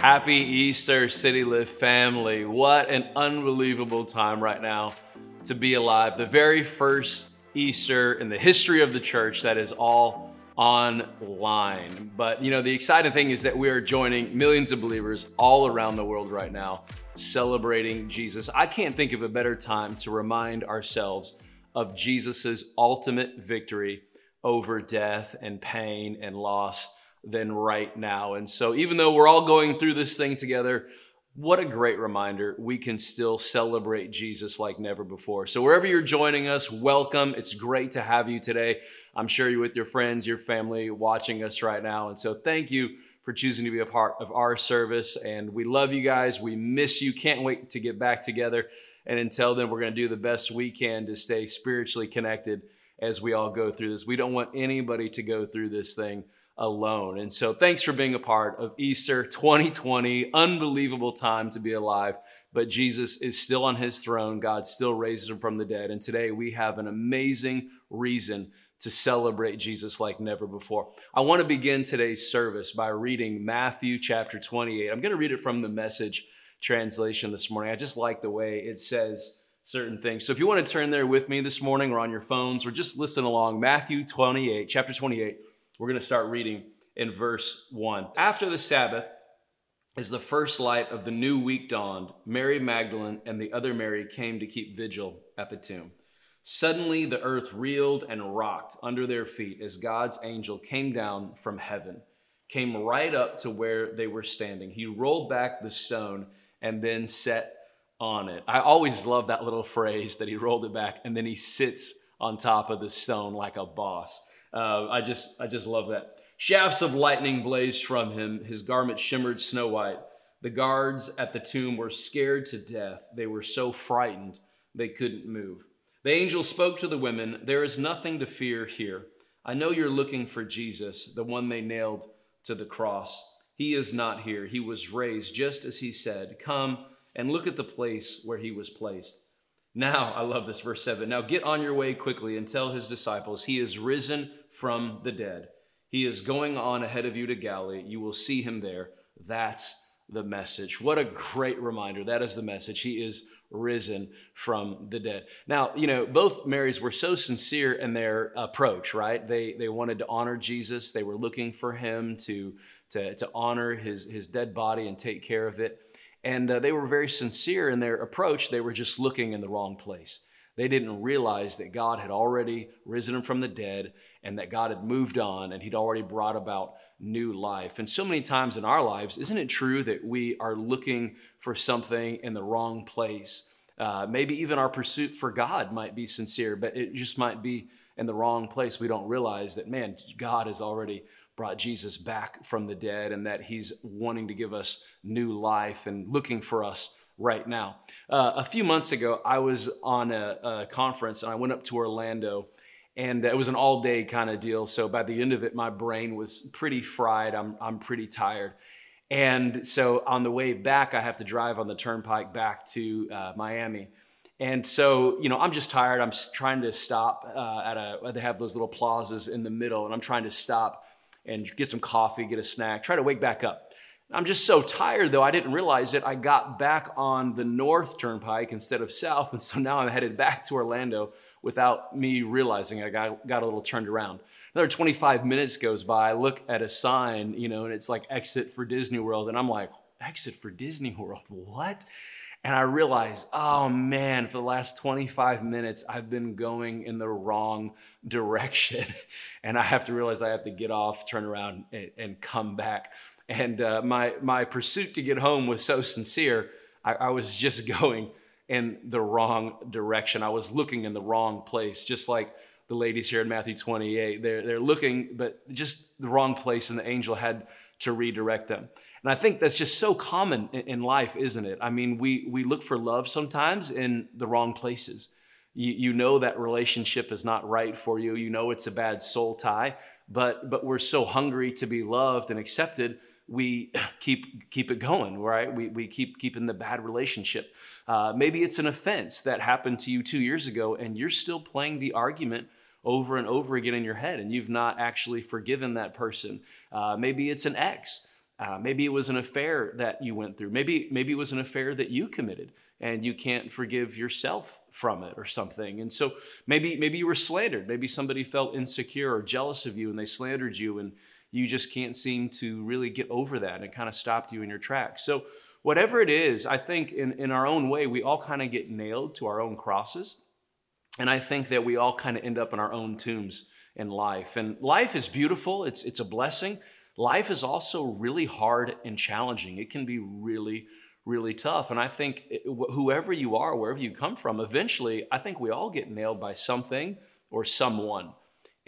Happy Easter, City Lift family. What an unbelievable time right now to be alive. The very first Easter in the history of the church that is all online. But you know, the exciting thing is that we are joining millions of believers all around the world right now celebrating Jesus. I can't think of a better time to remind ourselves of Jesus's ultimate victory over death and pain and loss than right now. And so, even though we're all going through this thing together, what a great reminder. We can still celebrate Jesus like never before. So, wherever you're joining us, welcome. It's great to have you today. I'm sure you're with your friends, your family watching us right now. And so, thank you for choosing to be a part of our service. And we love you guys. We miss you. Can't wait to get back together. And until then, we're going to do the best we can to stay spiritually connected as we all go through this. We don't want anybody to go through this thing alone. And so thanks for being a part of Easter 2020. Unbelievable time to be alive. But Jesus is still on his throne. God still raised him from the dead. And today we have an amazing reason to celebrate Jesus like never before. I want to begin today's service by reading Matthew chapter 28. I'm going to read it from the message translation this morning. I just like the way it says certain things. So if you want to turn there with me this morning or on your phones or just listen along, Matthew 28, chapter 28 we're going to start reading in verse 1. After the Sabbath, as the first light of the new week dawned, Mary Magdalene and the other Mary came to keep vigil at the tomb. Suddenly, the earth reeled and rocked under their feet as God's angel came down from heaven, came right up to where they were standing. He rolled back the stone and then sat on it. I always love that little phrase that he rolled it back and then he sits on top of the stone like a boss. Uh, I just I just love that. Shafts of lightning blazed from him. His garment shimmered snow white. The guards at the tomb were scared to death. They were so frightened they couldn't move. The angel spoke to the women There is nothing to fear here. I know you're looking for Jesus, the one they nailed to the cross. He is not here. He was raised just as he said. Come and look at the place where he was placed. Now, I love this, verse 7. Now get on your way quickly and tell his disciples, He is risen from the dead. He is going on ahead of you to Galilee. You will see him there. That's the message. What a great reminder. That is the message. He is risen from the dead. Now, you know, both Marys were so sincere in their approach, right? They they wanted to honor Jesus. They were looking for him to to, to honor his his dead body and take care of it. And uh, they were very sincere in their approach. They were just looking in the wrong place. They didn't realize that God had already risen him from the dead and that God had moved on and He'd already brought about new life. And so many times in our lives, isn't it true that we are looking for something in the wrong place? Uh, maybe even our pursuit for God might be sincere, but it just might be in the wrong place. We don't realize that, man, God has already brought Jesus back from the dead and that He's wanting to give us new life and looking for us right now. Uh, a few months ago, I was on a, a conference and I went up to Orlando and it was an all day kind of deal. So by the end of it, my brain was pretty fried. I'm, I'm pretty tired. And so on the way back, I have to drive on the turnpike back to uh, Miami. And so, you know, I'm just tired. I'm trying to stop uh, at a, they have those little plazas in the middle, and I'm trying to stop and get some coffee, get a snack, try to wake back up. I'm just so tired though, I didn't realize it. I got back on the north turnpike instead of south. And so now I'm headed back to Orlando without me realizing I got, got a little turned around. Another 25 minutes goes by. I look at a sign, you know, and it's like exit for Disney World. And I'm like, exit for Disney World? What? And I realize, oh man, for the last 25 minutes, I've been going in the wrong direction. And I have to realize I have to get off, turn around, and, and come back. And uh, my, my pursuit to get home was so sincere, I, I was just going in the wrong direction. I was looking in the wrong place, just like the ladies here in Matthew 28. They're, they're looking, but just the wrong place, and the angel had to redirect them. And I think that's just so common in life, isn't it? I mean, we, we look for love sometimes in the wrong places. You, you know that relationship is not right for you. You know it's a bad soul tie, but, but we're so hungry to be loved and accepted we keep keep it going, right? We, we keep keeping the bad relationship. Uh, maybe it's an offense that happened to you two years ago, and you're still playing the argument over and over again in your head and you've not actually forgiven that person. Uh, maybe it's an ex. Uh, maybe it was an affair that you went through. Maybe, maybe it was an affair that you committed and you can't forgive yourself from it or something. And so maybe, maybe you were slandered. Maybe somebody felt insecure or jealous of you and they slandered you and you just can't seem to really get over that and it kind of stopped you in your tracks. So, whatever it is, I think in, in our own way, we all kind of get nailed to our own crosses. And I think that we all kind of end up in our own tombs in life. And life is beautiful, it's, it's a blessing. Life is also really hard and challenging. It can be really, really tough. And I think eh, whoever you are, wherever you come from, eventually, I think we all get nailed by something or someone.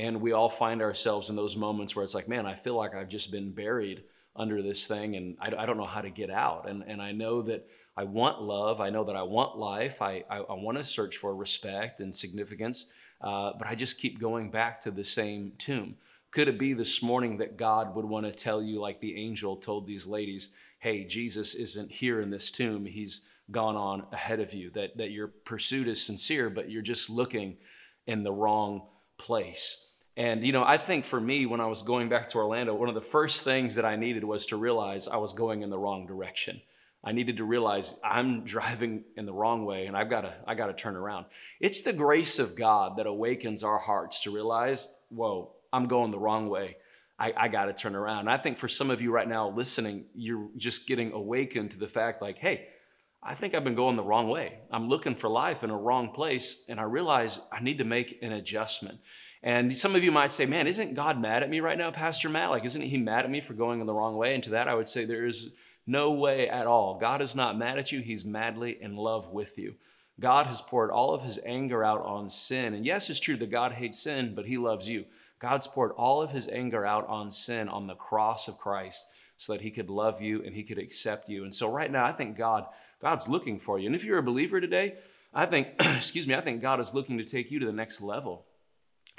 And we all find ourselves in those moments where it's like, man, I feel like I've just been buried under this thing and I, I don't know how to get out. And, and I know that I want love. I know that I want life. I, I, I want to search for respect and significance. Uh, but I just keep going back to the same tomb. Could it be this morning that God would want to tell you, like the angel told these ladies, hey, Jesus isn't here in this tomb. He's gone on ahead of you, that, that your pursuit is sincere, but you're just looking in the wrong place. And, you know, I think for me, when I was going back to Orlando, one of the first things that I needed was to realize I was going in the wrong direction. I needed to realize I'm driving in the wrong way and I've got to, I got to turn around. It's the grace of God that awakens our hearts to realize, whoa, I'm going the wrong way. I, I got to turn around. And I think for some of you right now listening, you're just getting awakened to the fact like, hey, I think I've been going the wrong way. I'm looking for life in a wrong place, and I realize I need to make an adjustment. And some of you might say, man, isn't God mad at me right now, Pastor Matt? Like, isn't he mad at me for going in the wrong way? And to that, I would say there is no way at all. God is not mad at you, he's madly in love with you. God has poured all of his anger out on sin. And yes, it's true that God hates sin, but he loves you. God's poured all of his anger out on sin on the cross of Christ so that he could love you and he could accept you. And so right now, I think God, God's looking for you. And if you're a believer today, I think, excuse me, I think God is looking to take you to the next level.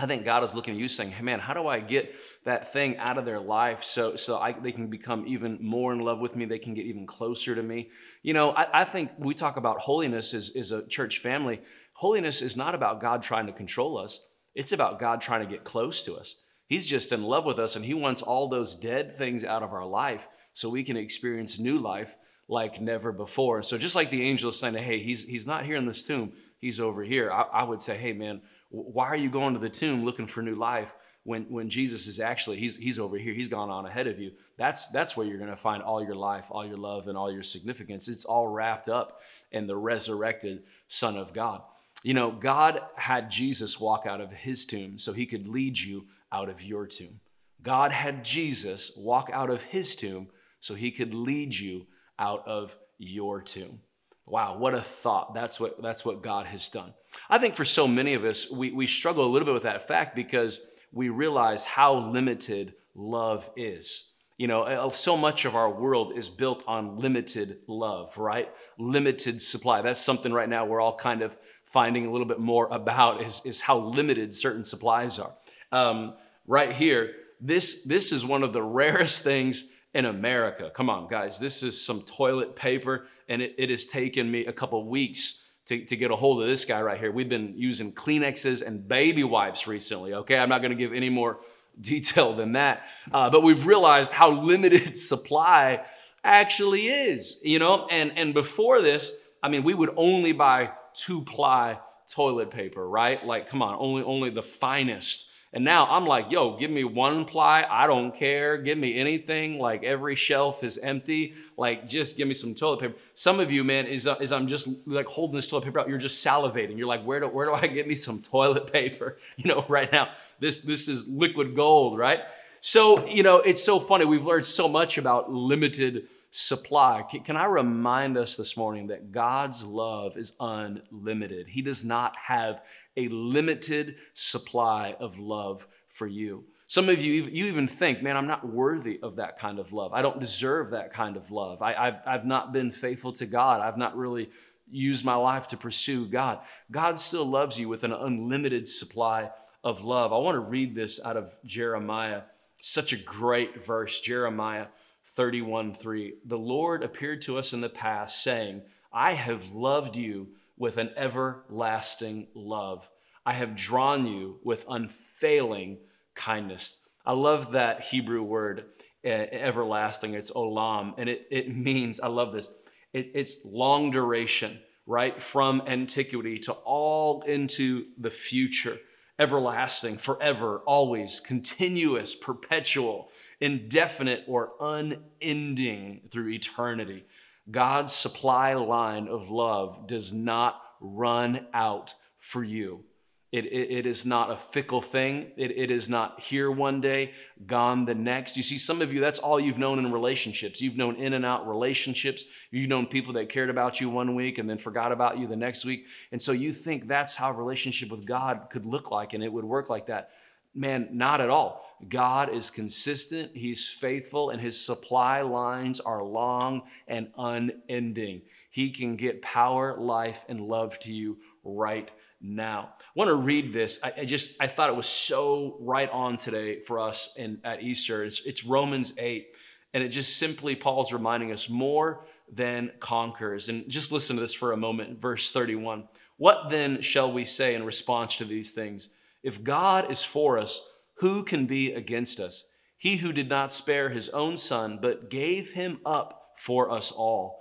I think God is looking at you saying, hey man, how do I get that thing out of their life so, so I, they can become even more in love with me? They can get even closer to me. You know, I, I think we talk about holiness as, as a church family. Holiness is not about God trying to control us, it's about God trying to get close to us. He's just in love with us and He wants all those dead things out of our life so we can experience new life like never before. So, just like the angel is saying, hey, he's, he's not here in this tomb, he's over here, I, I would say, hey, man, why are you going to the tomb looking for new life when, when Jesus is actually, he's, he's over here, he's gone on ahead of you. That's, that's where you're going to find all your life, all your love, and all your significance. It's all wrapped up in the resurrected Son of God. You know, God had Jesus walk out of his tomb so he could lead you out of your tomb. God had Jesus walk out of his tomb so he could lead you out of your tomb. Wow, what a thought. That's what, that's what God has done. I think for so many of us, we, we struggle a little bit with that fact because we realize how limited love is. You know, uh, so much of our world is built on limited love, right? Limited supply. That's something right now we're all kind of finding a little bit more about is, is how limited certain supplies are. Um, right here, this, this is one of the rarest things in America. Come on, guys, this is some toilet paper, and it, it has taken me a couple weeks to, to get a hold of this guy right here. We've been using Kleenexes and baby wipes recently, okay? I'm not gonna give any more detail than that, uh, but we've realized how limited supply actually is, you know? And, and before this, I mean, we would only buy two ply toilet paper, right? Like, come on, only, only the finest and now I'm like, yo, give me one ply. I don't care. Give me anything. Like every shelf is empty. Like just give me some toilet paper. Some of you, man, is, uh, is I'm just like holding this toilet paper out. You're just salivating. You're like, where do, where do I get me some toilet paper? You know, right now, this, this is liquid gold, right? So, you know, it's so funny. We've learned so much about limited supply. Can I remind us this morning that God's love is unlimited? He does not have a limited supply of love for you. Some of you, you even think, man, I'm not worthy of that kind of love. I don't deserve that kind of love. I, have I've not been faithful to God. I've not really used my life to pursue God. God still loves you with an unlimited supply of love. I want to read this out of Jeremiah. Such a great verse, Jeremiah 31 3. The Lord appeared to us in the past, saying, I have loved you with an everlasting love. I have drawn you with unfailing kindness. I love that Hebrew word, everlasting. It's olam, and it, it means, I love this, it, it's long duration, right? From antiquity to all into the future, everlasting, forever, always, continuous, perpetual, indefinite, or unending through eternity. God's supply line of love does not run out for you. It, it, it is not a fickle thing. It, it is not here one day, gone the next. You see, some of you, that's all you've known in relationships. You've known in and out relationships. You've known people that cared about you one week and then forgot about you the next week. And so you think that's how a relationship with God could look like and it would work like that. Man, not at all. God is consistent, He's faithful, and His supply lines are long and unending. He can get power, life, and love to you right now. I want to read this. I, I, just I thought it was so right on today for us in, at Easter. It's, it's Romans 8, and it just simply Paul's reminding us more than conquers. And just listen to this for a moment, verse 31. What then shall we say in response to these things? If God is for us, who can be against us? He who did not spare his own son, but gave him up for us all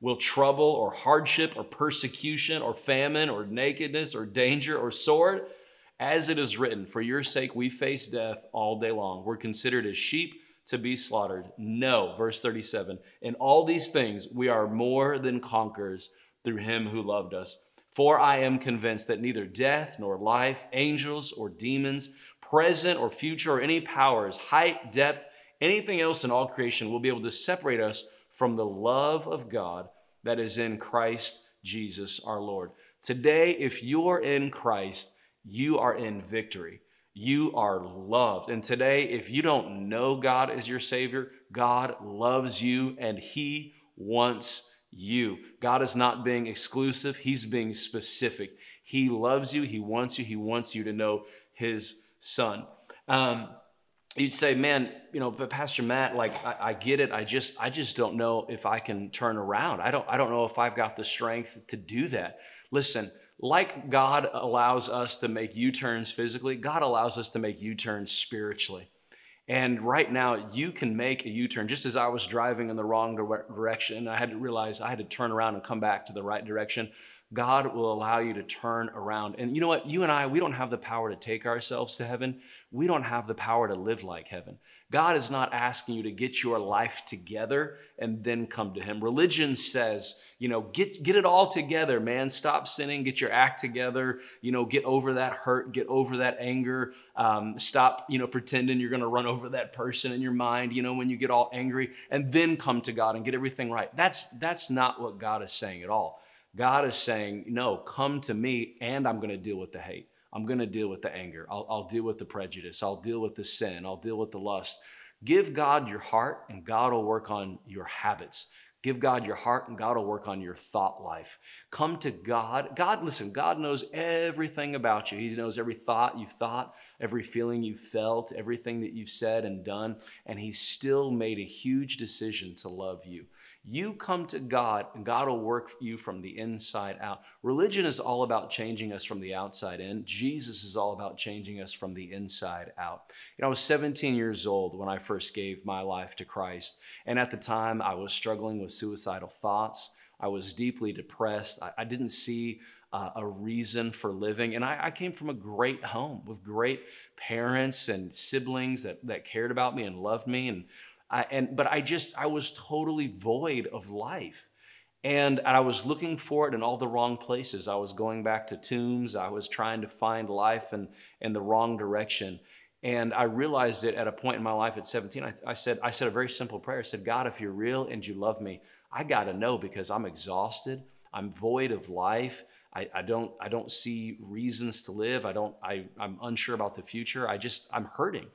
Will trouble or hardship or persecution or famine or nakedness or danger or sword? As it is written, for your sake we face death all day long. We're considered as sheep to be slaughtered. No, verse 37. In all these things we are more than conquerors through him who loved us. For I am convinced that neither death nor life, angels or demons, present or future, or any powers, height, depth, anything else in all creation will be able to separate us from the love of God that is in Christ Jesus our Lord. Today, if you're in Christ, you are in victory. You are loved. And today, if you don't know God as your Savior, God loves you and He wants you. God is not being exclusive, He's being specific. He loves you, He wants you, He wants you to know His Son. Um, you'd say, man, you know, but Pastor Matt, like I, I, get it. I just, I just don't know if I can turn around. I don't, I don't know if I've got the strength to do that. Listen, like God allows us to make U-turns physically, God allows us to make U-turns spiritually. And right now, you can make a U turn. Just as I was driving in the wrong direction, I had to realize I had to turn around and come back to the right direction. God will allow you to turn around. And you know what? You and I, we don't have the power to take ourselves to heaven. We don't have the power to live like heaven. God is not asking you to get your life together and then come to Him. Religion says, you know, get, get it all together, man. Stop sinning, get your act together, you know, get over that hurt, get over that anger. Um, stop, you know, pretending you're going to run over that person in your mind, you know, when you get all angry, and then come to God and get everything right. That's, that's not what God is saying at all. God is saying, No, come to me and I'm going to deal with the hate. I'm going to deal with the anger. I'll, I'll, deal with the prejudice. I'll deal with the sin. I'll deal with the lust. Give God your heart and God will work on your habits. Give God your heart and God will work on your thought life. Come to God. God, listen, God knows everything about you. He knows every thought you've thought, every feeling you felt, everything that you've said and done, and He still made a huge decision to love you. You come to God, and God will work you from the inside out. Religion is all about changing us from the outside in. Jesus is all about changing us from the inside out. You know, I was 17 years old when I first gave my life to Christ. And at the time, I was struggling with suicidal thoughts. I was deeply depressed. I, I didn't see uh, a reason for living. And I, I, came from a great home with great parents and siblings that, that cared about me and loved me. And I, and but I just I was totally void of life. And, and I was looking for it in all the wrong places. I was going back to tombs. I was trying to find life in, in the wrong direction. And I realized it at a point in my life at 17. I, I, said, I said a very simple prayer. I said, God, if you're real and you love me, I got to know because I'm exhausted. I'm void of life. I, I, don't, I don't see reasons to live. I don't, I, I'm unsure about the future. I just, I'm hurting.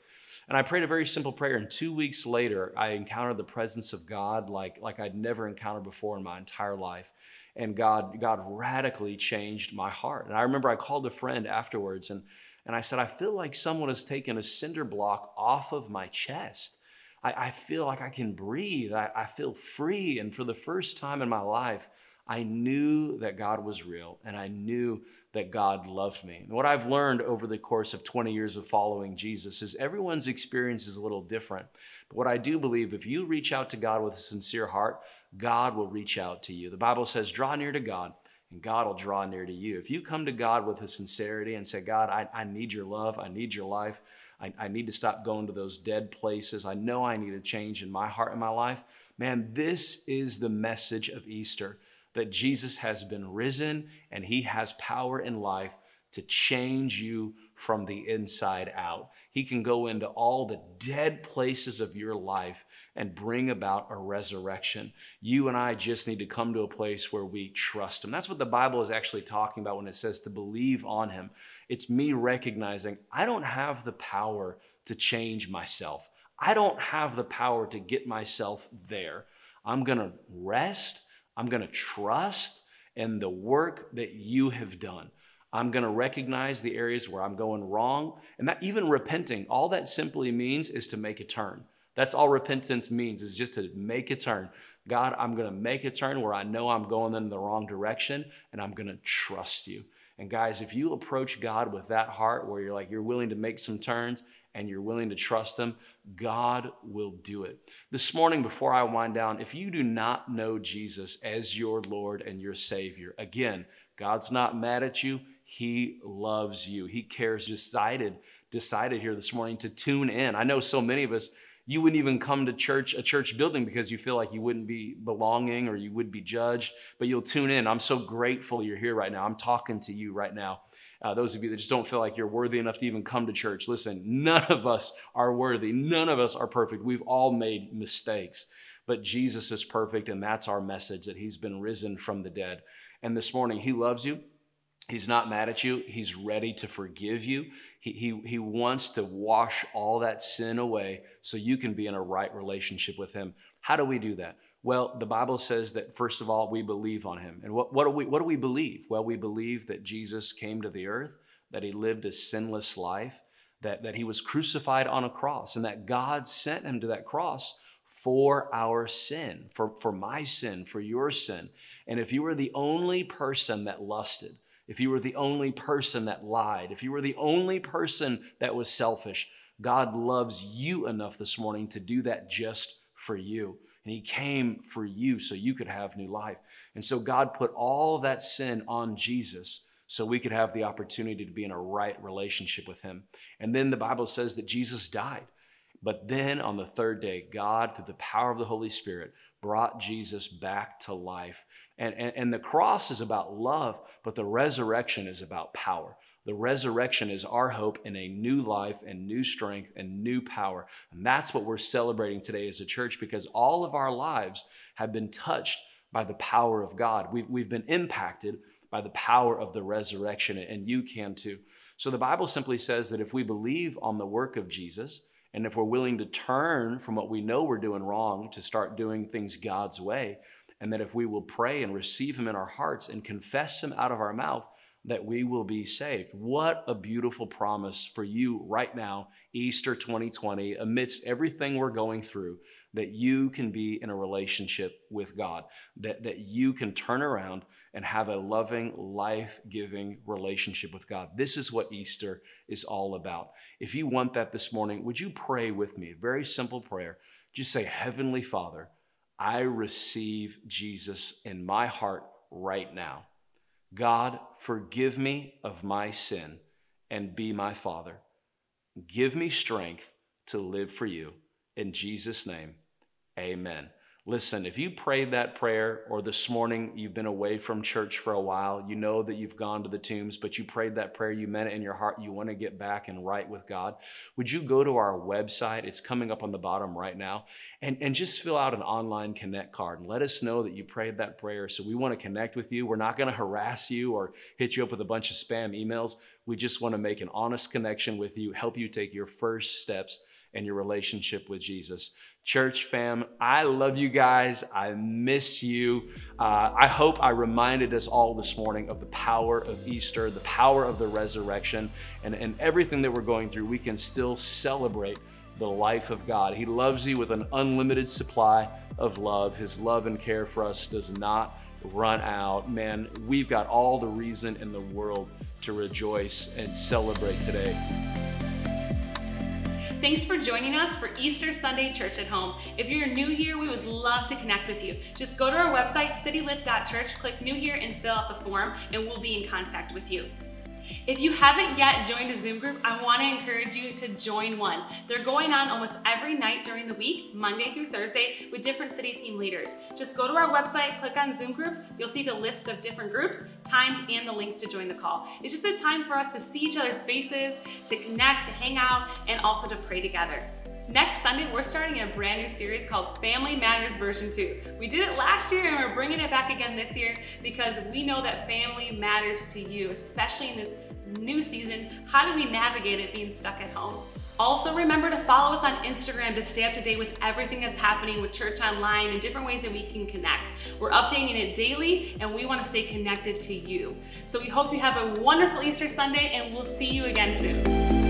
And I prayed a very simple prayer. And two weeks later, I encountered the presence of God like, like I'd never encountered before in my entire life. And God, God radically changed my heart. And I remember I called a friend afterwards and, and I said, I feel like someone has taken a cinder block off of my chest. I, I feel like I can breathe. I, I feel free. And for the first time in my life, I knew that God was real and I knew that God loved me. And what I've learned over the course of 20 years of following Jesus is everyone's experience is a little different. But what I do believe, if you reach out to God with a sincere heart, God will reach out to you. The Bible says, draw near to God and God will draw near to you. If you come to God with a sincerity and say, God, I, I need your love, I need your life, I, I need to stop going to those dead places, I know I need a change in my heart and my life, man, this is the message of Easter that Jesus has been risen and he has power in life to change you from the inside out. He can go into all the dead places of your life and bring about a resurrection. You and I just need to come to a place where we trust him. That's what the Bible is actually talking about when it says to believe on him. It's me recognizing I don't have the power to change myself. I don't have the power to get myself there. I'm to rest I'm going to trust in the work that you have done. I'm going to recognize the areas where I'm going wrong. And that even repenting, all that simply means is to make a turn. That's all repentance means is just to make a turn. God, I'm going to make a turn where I know I'm going in the wrong direction and I'm going to trust you. And guys, if you approach God with that heart where you're like, you're willing to make some turns and you're willing to trust Him, God will do it. This morning, before I wind down, if you do not know Jesus as your Lord and your Savior, again, God's not mad at you. He loves you. He cares. Decided, decided here this morning to tune in. I know so many of us, you wouldn't even come to church, a church building because you feel like you wouldn't be belonging or you would be judged, but you'll tune in. I'm so grateful you're here right now. I'm talking to you right now. Uh, those of you that just don't feel like you're worthy enough to even come to church, listen, none of us are worthy. None of us are perfect. We've all made mistakes. But Jesus is perfect, and that's our message that He's been risen from the dead. And this morning, He loves you. He's not mad at you. He's ready to forgive you. He, he, he wants to wash all that sin away so you can be in a right relationship with Him. How do we do that? Well, the Bible says that first of all, we believe on him. And what, what, do we, what do we believe? Well, we believe that Jesus came to the earth, that he lived a sinless life, that, that he was crucified on a cross, and that God sent him to that cross for our sin, for, for my sin, for your sin. And if you were the only person that lusted, if you were the only person that lied, if you were the only person that was selfish, God loves you enough this morning to do that just for you and he came for you so you could have new life. And so God put all that sin on Jesus so we could have the opportunity to be in a right relationship with him. And then the Bible says that Jesus died. But then on the third day, God, through the power of the Holy Spirit, brought Jesus back to life. And, and, and the cross is about love, but the resurrection is about power. The resurrection is our hope in a new life and new strength and new power. And that's what we're celebrating today as a church because all of our lives have been touched by the power of God. We've, we've been impacted by the power of the resurrection, and you can too. So the Bible simply says that if we believe on the work of Jesus, and if we're willing to turn from what we know we're doing wrong to start doing things God's way, and that if we will pray and receive Him in our hearts and confess Him out of our mouth, that we will be saved. What a beautiful promise for you right now, Easter 2020, amidst everything we're going through, that you can be in a relationship with God, that, that you can turn around and have a loving, life giving relationship with God. This is what Easter is all about. If you want that this morning, would you pray with me? A very simple prayer. Just say, Heavenly Father, I receive Jesus in my heart right now. God, forgive me of my sin and be my Father. Give me strength to live for you. In Jesus' name, amen. Listen, if you prayed that prayer or this morning you've been away from church for a while, you know that you've gone to the tombs, but you prayed that prayer, you meant it in your heart, you want to get back and right with God, would you go to our website? It's coming up on the bottom right now, and, and just fill out an online connect card and let us know that you prayed that prayer. So we want to connect with you. We're not going to harass you or hit you up with a bunch of spam emails. We just want to make an honest connection with you, help you take your first steps and your relationship with Jesus. Church fam, I love you guys. I miss you. Uh, I hope I reminded us all this morning of the power of Easter, the power of the resurrection, and, and everything that we're going through. We can still celebrate the life of God. He loves you with an unlimited supply of love. His love and care for us does not run out. Man, we've got all the reason in the world to rejoice and celebrate today. Thanks for joining us for Easter Sunday Church at Home. If you're new here, we would love to connect with you. Just go to our website, citylift.church, click new here, and fill out the form, and we'll be in contact with you. If you haven't yet joined a Zoom group, I want to encourage you to join one. They're going on almost every night during the week, Monday through Thursday, with different city team leaders. Just go to our website, click on Zoom groups. You'll see the list of different groups, times, and the links to join the call. It's just a time for us to see each other's faces, to connect, to hang out, and also to pray together. Next Sunday, we're starting a brand new series called Family Matters Version 2. We did it last year and we're bringing it back again this year because we know that family matters to you, especially in this new season. How do we navigate it being stuck at home? Also, remember to follow us on Instagram to stay up to date with everything that's happening with Church Online and different ways that we can connect. We're updating it daily and we want to stay connected to you. So we hope you have a wonderful Easter Sunday and we'll see you again soon.